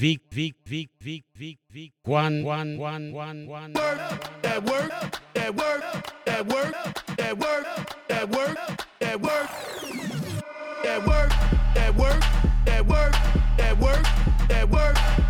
Vick, Vick, Vick, Vick, Vick, Vick, One, One, One, One, Work, that work, that work, that work, that work, that work, that work, that work, that work, that work, that work, that work.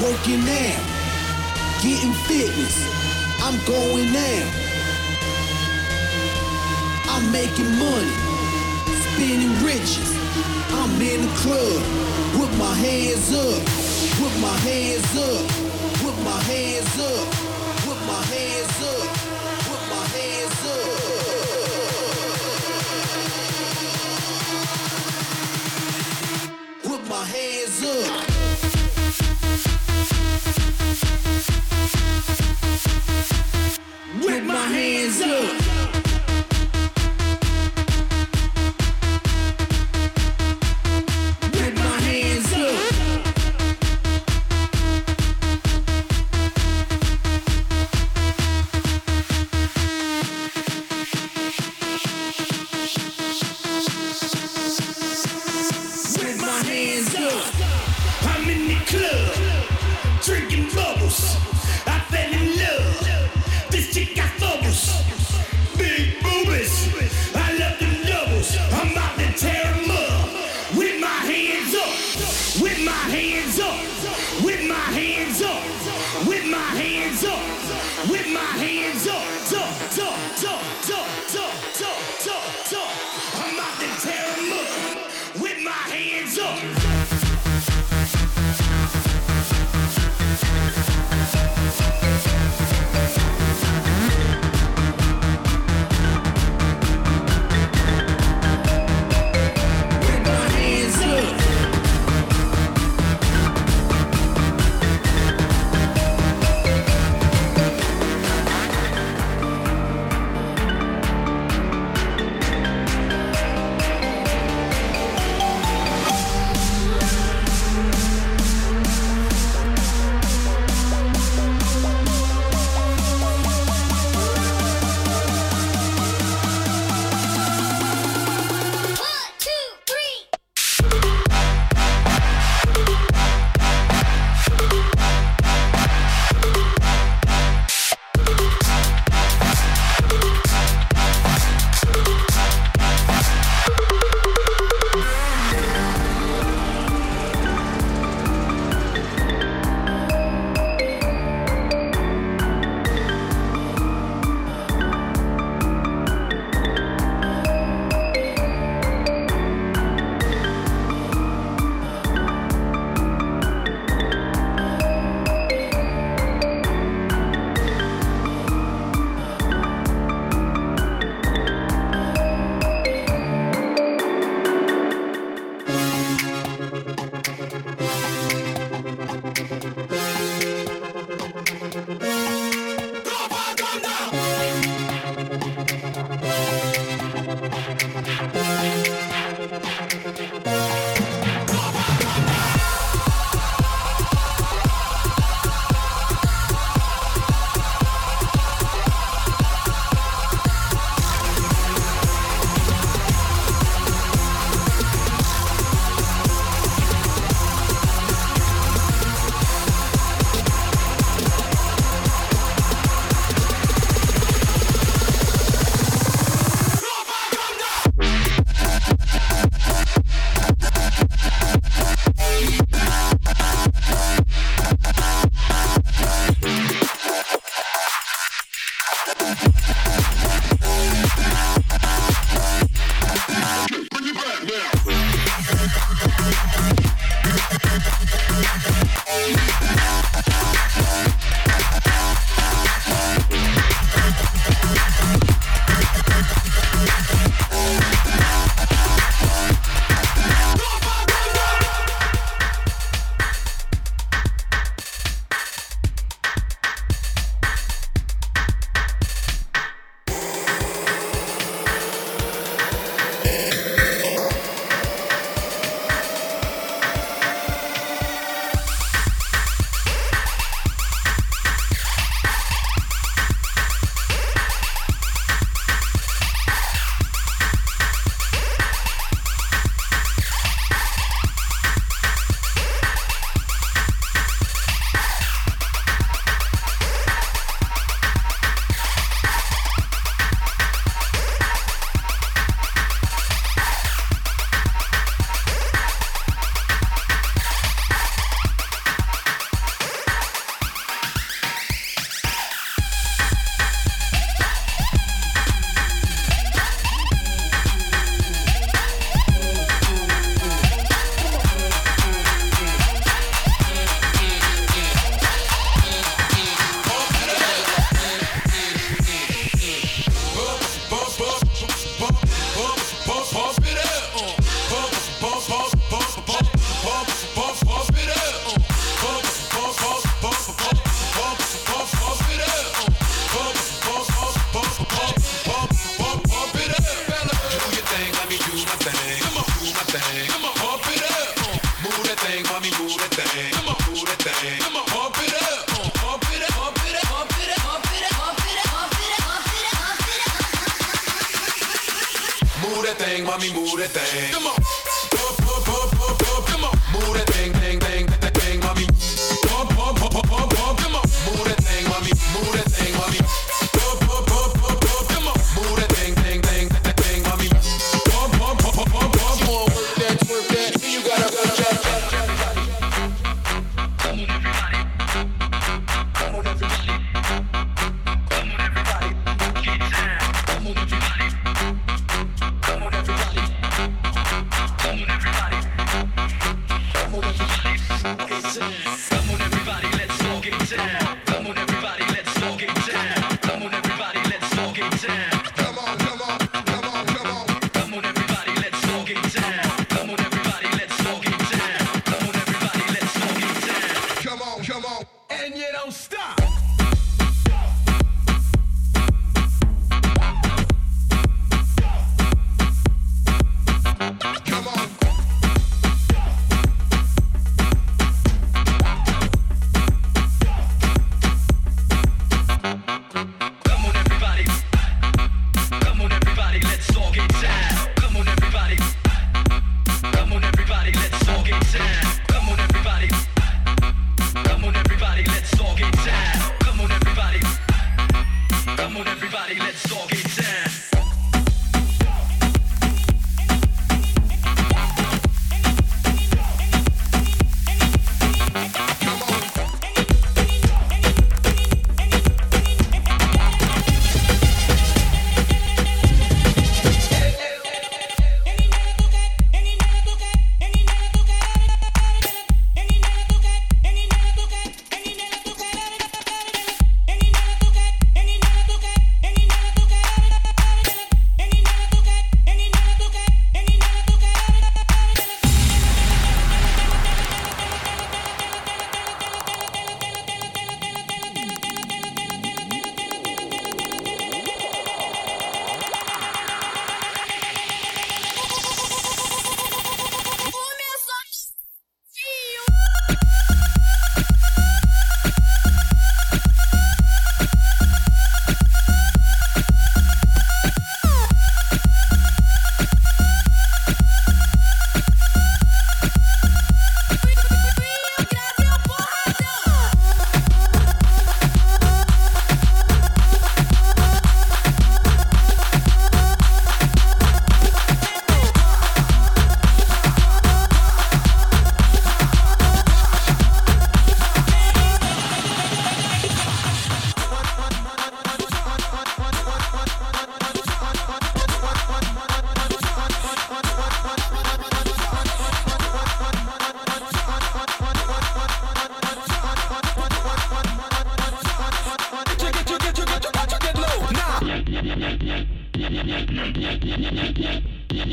Working out, getting fitness. I'm going out. I'm making money, spending riches. I'm in the club with my hands up, with my hands up, with my hands up,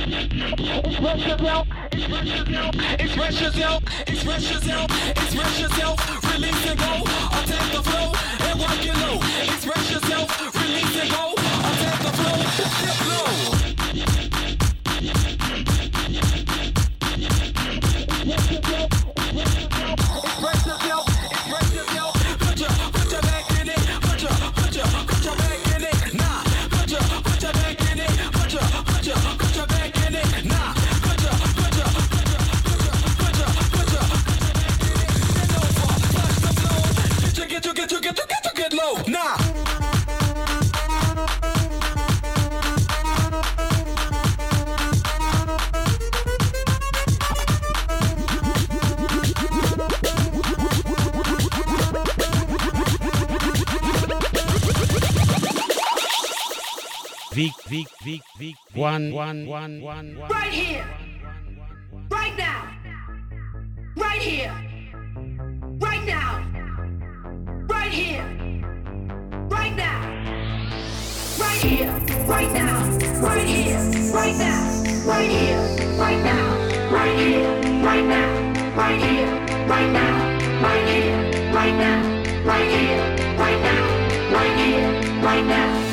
Express yourself, express yourself, express yourself, express yourself, yourself, release and go, I take the flow, and what you know, express yourself, release and go, I take the flow. Vick, Vick, Vick, one, one, one, one, one. Right here, right now, right here, right now, right here, right now, right here, right now, right here, right now, right here, right now, right here, right now, right here, right now, right here, right now, right here, right now, right here, right now.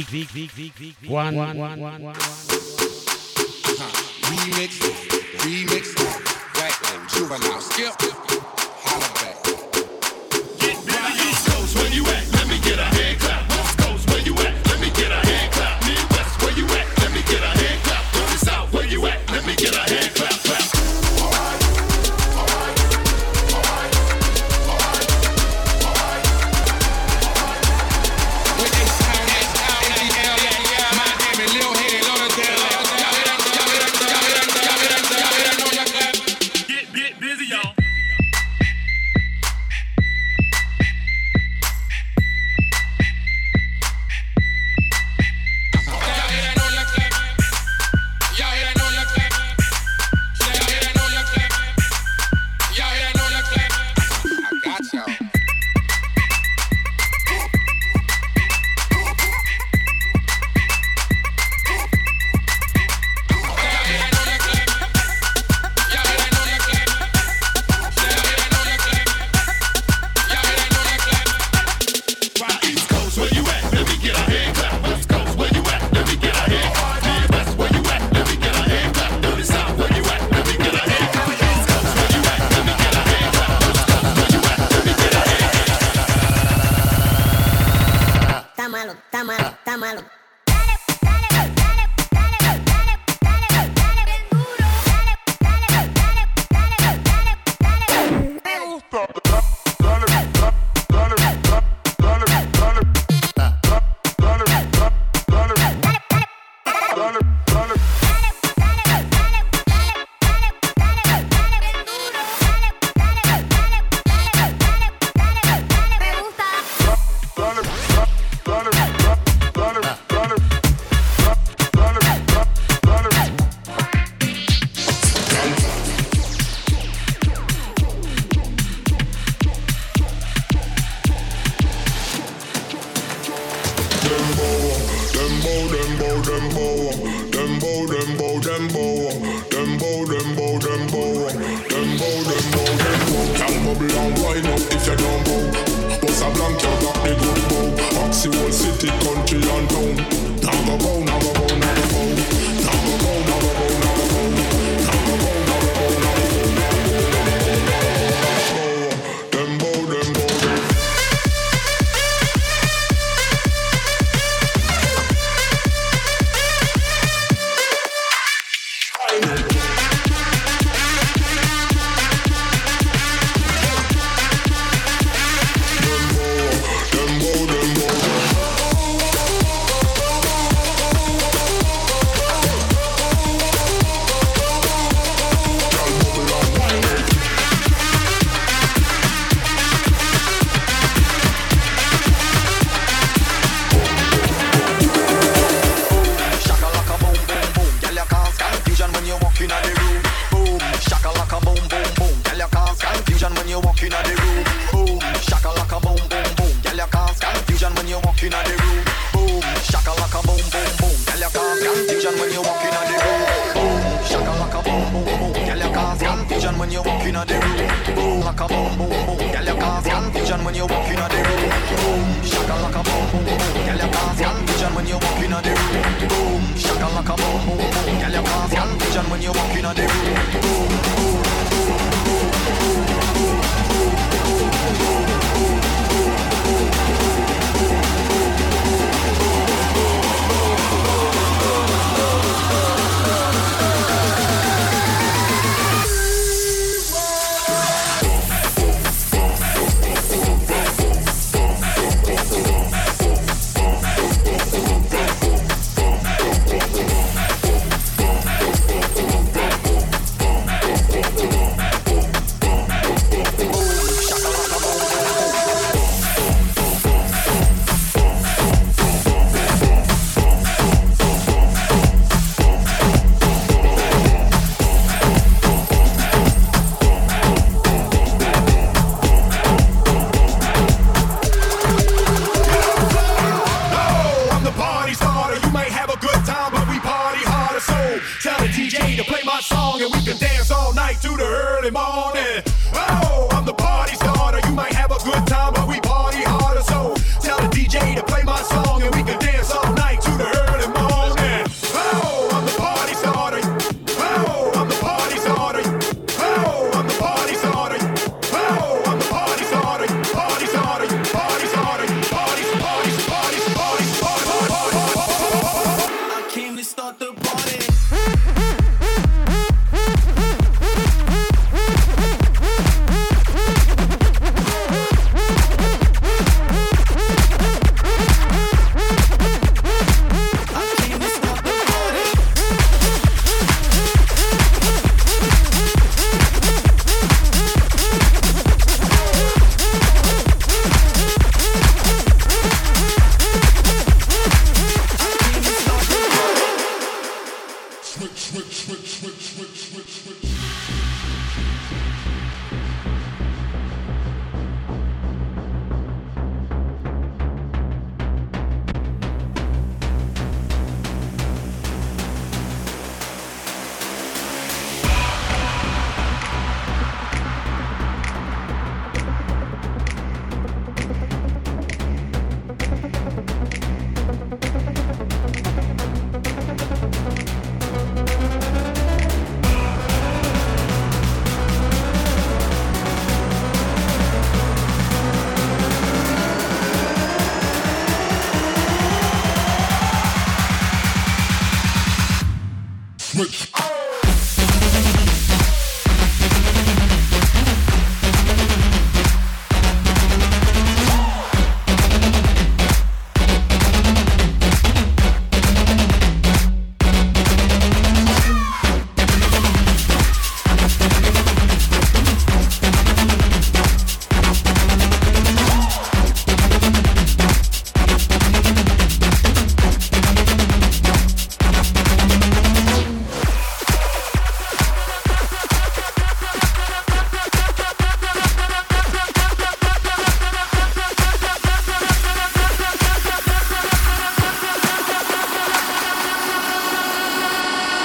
Vick, Vick, Vick, Vick, Vick, Vick, one, one, one, one, one, one. Remix, remix, back and juvenile, skip, holla back. Get better, East Coast, where you at?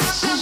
Low